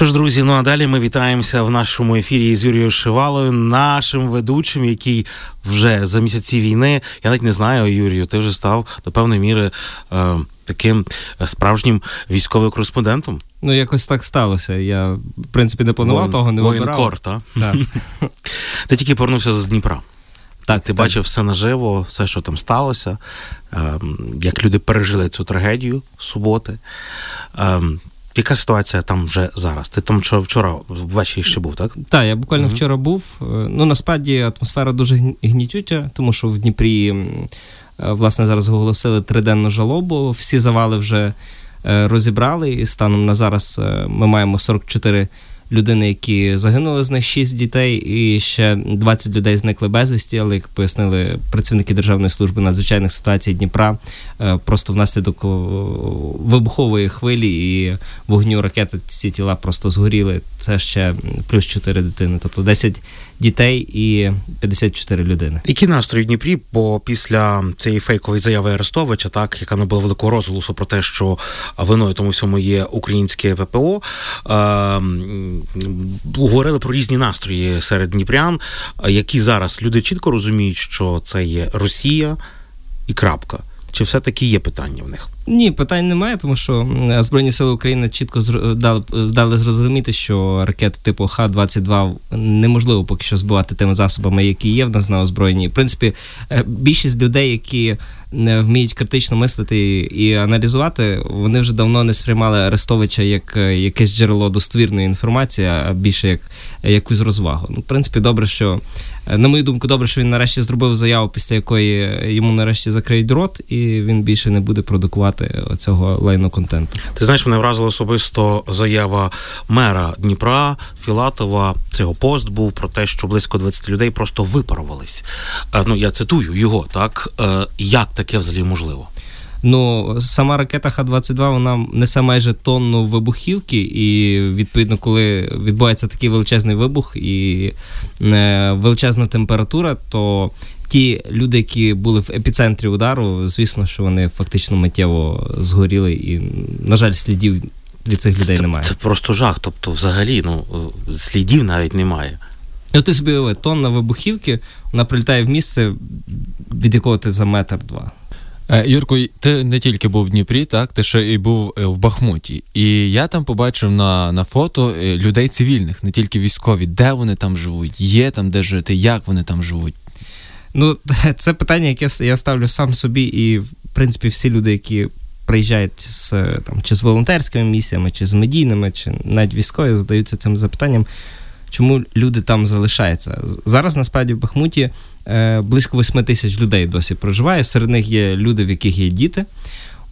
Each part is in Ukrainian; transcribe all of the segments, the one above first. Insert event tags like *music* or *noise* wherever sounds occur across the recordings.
Що ж, друзі, ну а далі ми вітаємося в нашому ефірі з Юрією Шивалою, нашим ведучим, який вже за місяці війни, я навіть не знаю, Юрію, ти вже став до певної міри е, таким справжнім військовим кореспондентом. Ну, якось так сталося. Я, в принципі, не планував Воїн, того, не Воєнкор, так? Так. *laughs* Ти тільки повернувся з Дніпра. Так, Ти так. бачив все наживо, все, що там сталося, ем, як люди пережили цю трагедію суботи. Ем, яка ситуація там вже зараз? Ти там вчора ввечері ще був, так? Так, я буквально Мгм. вчора був. Е, Ну, насправді атмосфера дуже гні- гнітюча, тому що в Дніпрі, е, власне, зараз оголосили триденну жалобу. Всі завали вже е, розібрали, і станом на зараз ми маємо 44 людини, які загинули, з них 6 дітей, і ще 20 людей зникли безвісті, але як пояснили працівники Державної служби надзвичайних ситуацій Дніпра, е, просто внаслідок вибухової хвилі і вогню ракети ці тіла просто згоріли. Це ще плюс 4 дитини, тобто 10 дітей і 54 людини. Які настрої в Дніпрі? Бо після цієї фейкової заяви Арестовича, так яка набула великого розголосу про те, що виною тому всьому є українське ППО, е, говорили про різні настрої серед дніпрян, які зараз люди чітко розуміють, що це є Росія і крапка. Чи все-таки є питання в них? Ні, питань немає, тому що Збройні сили України чітко зр- дали, дали зрозуміти, що ракети типу Х-22 неможливо поки що збивати тими засобами, які є в нас на озброєнні. В принципі, е, більшість людей, які не вміють критично мислити і аналізувати, вони вже давно не сприймали Арестовича як е, якесь джерело достовірної інформації, а більше як якусь розвагу. Ну, в принципі, добре, що е, на мою думку, добре, що він нарешті зробив заяву, після якої йому нарешті закриють рот, і він більше не буде продукувати оцього лайно контенту. Ти знаєш, мене вразила особисто заява мера Дніпра Філатова. Це його пост був про те, що близько 20 людей просто випарувались. Е, Ну я цитую його, так Е, як таке взагалі можливо? Ну, сама ракета Х-22 вона несе майже тонну вибухівки, і відповідно, коли відбувається такий величезний вибух і е, величезна температура, то ті люди, які були в епіцентрі удару, звісно, що вони фактично миттєво згоріли, і, на жаль, слідів від цих людей це, немає. Це просто жах. Тобто, взагалі, ну е, слідів навіть немає. От ти собі уяви, тонна вибухівки, вона прилітає в місце, від якого ти за метр два. Е, Юрко, ти не тільки був в Дніпрі, так ти ще і був е, в Бахмуті. І я там побачив на, на фото людей цивільних, не тільки військові, де вони там живуть, є там де жити, як вони там живуть. Ну, *laughs* це питання, яке я ставлю сам собі, і в принципі всі люди, які приїжджають з там чи з волонтерськими місіями, чи з медійними, чи навіть військові, задаються цим запитанням, чому люди там залишаються. Зараз насправді в Бахмуті е, близько 8 тисяч людей досі проживає. Серед них є люди, в яких є діти.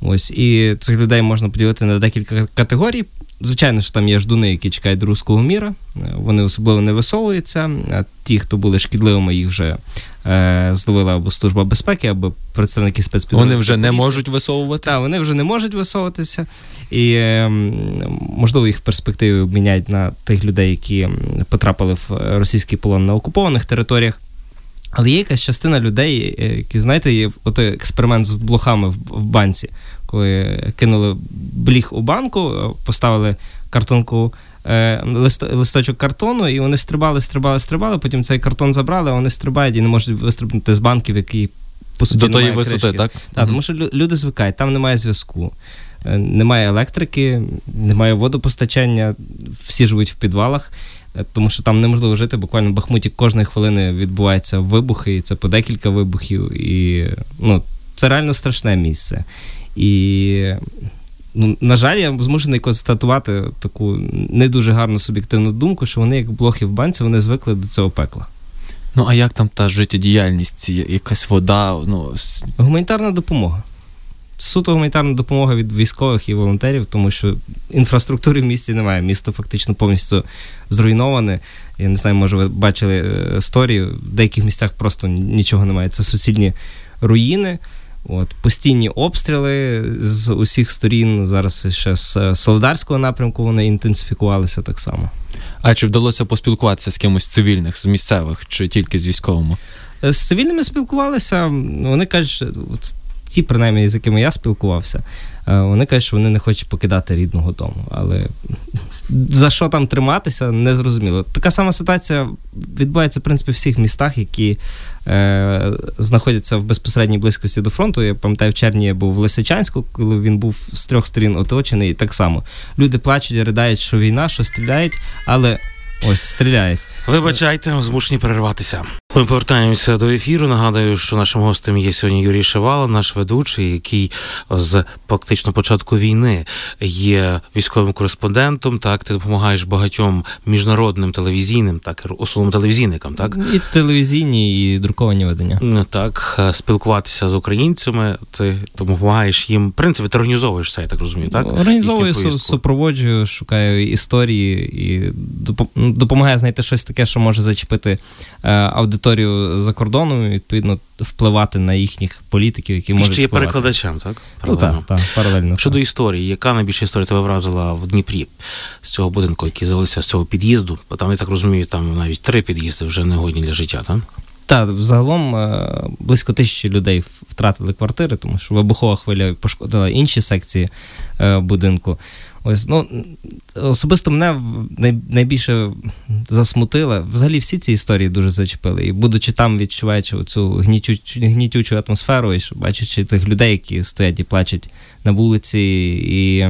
Ось і цих людей можна поділити на декілька категорій. Звичайно, що там є ждуни, які чекають руського міра. Е, Вони особливо не висовуються. А ті, хто були шкідливими, їх вже е, зловила або служба безпеки, або представники спецпідрозділів. Вони вже не можуть висовувати. Так, вони вже не можуть висовуватися, і е, можливо їх в перспективі обміняють на тих людей, які потрапили в російський полон на окупованих територіях. Але є якась частина людей, е, які, знаєте, є отой експеримент з блохами в, банці, коли кинули бліх у банку, е, поставили картонку. е, Листочок картону, і вони стрибали, стрибали, стрибали. Потім цей картон забрали, а вони стрибають і не можуть вистрибнути з банки, в якій по суті До тої висоти, кришки. так? Так, тому що люди звикають, там немає зв'язку, немає електрики, немає водопостачання, всі живуть в підвалах, тому що там неможливо жити. Буквально в Бахмуті кожної хвилини відбуваються вибухи, і це по декілька вибухів. І ну, це реально страшне місце. І ну, на жаль, я змушений констатувати таку не дуже гарну суб'єктивну думку, що вони, як блохи в банці, вони звикли до цього пекла. Ну а як там та життєдіяльність, якась вода, ну Гуманітарна допомога. Суто гуманітарна допомога від військових і волонтерів, тому що інфраструктури в місті немає. Місто фактично повністю зруйноване. Я не знаю, може, ви бачили е, сторії. В деяких місцях просто нічого немає. Це суцільні руїни. От, постійні обстріли з усіх сторін. Зараз ще з Солодарського напрямку вони інтенсифікувалися так само. а чи вдалося поспілкуватися з кимось з цивільних, з місцевих, чи тільки з військовими? З цивільними спілкувалися. Вони кажуть, ті, принаймні, з якими я спілкувався, е, вони кажуть, що вони не хочуть покидати рідного дому. Але за що там триматися, не зрозуміло. Така сама ситуація відбувається, в принципі, в всіх містах, які е, знаходяться в безпосередній близькості до фронту. Я пам'ятаю, в червні я був в Лисичанську, коли він був з трьох сторін оточений, і так само. Люди плачуть, ридають, що війна, що стріляють, але ось стріляють. Вибачайте, змушені перерватися. Ми повертаємося до ефіру. Нагадую, що нашим гостем є сьогодні Юрій Шивала, наш ведучий, який з фактично початку війни є військовим кореспондентом. Так, ти допомагаєш багатьом міжнародним телевізійним, так основним телевізійникам, так і телевізійні, і друковані видання. Так, е, спілкуватися з українцями. Ти допомагаєш їм. В принципі, ти організовуєш це, я так розумію. Так організовую супроводжую, шукаю історії і ну, допомагаю знайти щось таке, що може зачепити е, аудиторію за кордоном, і, відповідно впливати на їхніх політиків, які можуть ще є впливати. перекладачем, так? Паралельно. Ну, так, так, паралельно. Щодо так. історії, яка найбільша історія тебе вразила в Дніпрі з цього будинку, який завелися з цього під'їзду? Бо там, я так розумію, там навіть три під'їзди вже не годні для життя, так? Так, загалом е, близько тисячі людей втратили квартири, тому що вибухова хвиля пошкодила інші секції е, будинку. Ось ну особисто мене найбільше засмутило. Взагалі всі ці історії дуже зачепили. І будучи там, відчуваючи цю гнітючу, гнітючу атмосферу, і бачачи тих людей, які стоять і плачуть на вулиці, і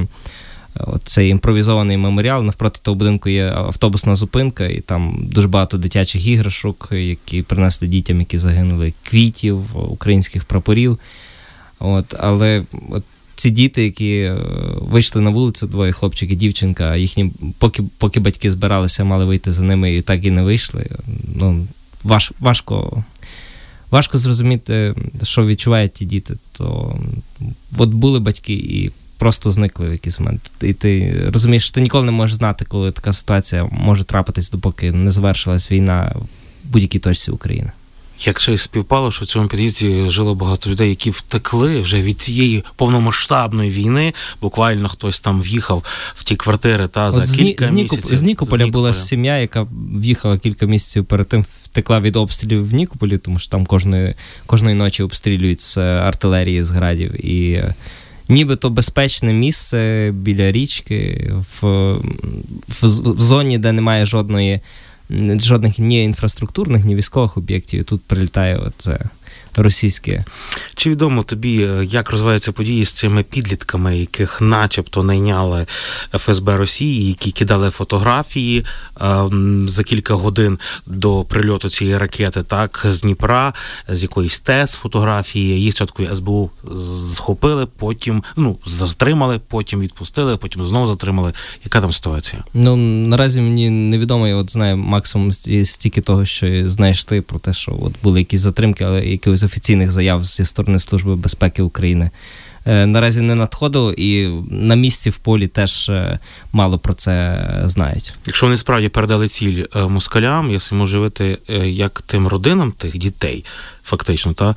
цей імпровізований меморіал. Навпроти того будинку є автобусна зупинка, і там дуже багато дитячих іграшок, які принесли дітям, які загинули, квітів, українських прапорів. От, Але от ці діти, які е, вийшли на вулицю, двоє хлопчик і дівчинка, їхні, поки поки батьки збиралися, мали вийти за ними і так і не вийшли. Ну, важ, Важко важко зрозуміти, що відчувають ті діти. То от були батьки і просто зникли в якийсь момент. І ти розумієш, що ти ніколи не можеш знати, коли така ситуація може трапитись, допоки не завершилась війна в будь-якій точці України. Як ще співпало, що в цьому під'їзді жило багато людей, які втекли вже від цієї повномасштабної війни. Буквально хтось там в'їхав в ті квартири та за От кілька з, місяців. З Нікополя була сім'я, яка в'їхала кілька місяців перед тим, втекла від обстрілів в Нікополі, тому що там кожної кожної ночі обстрілюють з артилерії з градів. І нібито безпечне місце біля річки, в, в, в зоні, де немає жодної жодних ні інфраструктурних, ні військових об'єктів. І тут прилітає оце російське. Чи відомо тобі, е, як розвиваються події з цими підлітками, яких начебто найняли ФСБ Росії, які кидали фотографії ем, за кілька годин до прильоту цієї ракети, так з Дніпра, з якоїсь ТЕС фотографії, їх спочатку СБУ схопили, потім ну затримали, потім відпустили, потім знову затримали. Яка там ситуація? Ну наразі мені невідомо, я от знаю максимум стільки того, що знаєш ти про те, що от були якісь затримки, але якихось офіційних заяв зі сторони Служби безпеки України. Е, наразі не надходило, і на місці в полі теж е, мало про це знають. Якщо вони справді передали ціль е, москалям, я можу жити як тим родинам тих дітей, фактично, та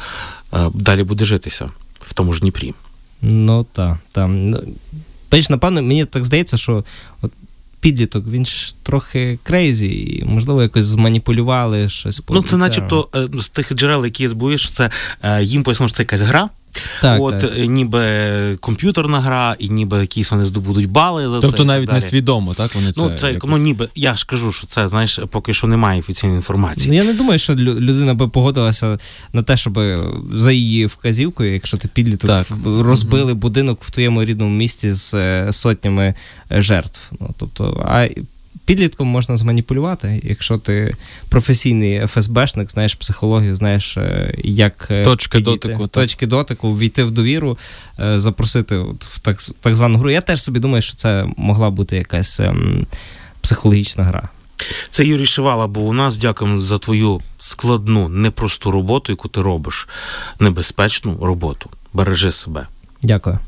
далі буде житися в тому ж Дніпрі. Ну так, там. Бач, напевно, мені так здається, що от підліток, він ж трохи crazy, і можливо якось зманіпулювали щось. Ну, це начебто з тих джерел, які збуєш, це їм пояснив, що це якась гра. Так, От так. ніби комп'ютерна гра, і ніби якісь вони здобудуть бали за тобто, це. Тобто навіть не свідомо, так? Вони ну, це якось... ну ніби я ж кажу, що це знаєш, поки що немає офіційної інформації. Ну я не думаю, що людина би погодилася на те, щоб за її вказівкою, якщо ти підліток так. розбили mm-hmm. будинок в твоєму рідному місті з е, сотнями е, жертв. Ну тобто, а підлітком можна зманіпулювати, якщо ти професійний ФСБшник, знаєш психологію, знаєш, е, як е, точки підійти, дотику, точки дотику, війти в довіру, е, запросити в так, так звану гру. Я теж собі думаю, що це могла бути якась ем, психологічна гра. Це Юрій Шивала був у нас. Дякуємо за твою складну, непросту роботу, яку ти робиш, небезпечну роботу. Бережи себе. Дякую.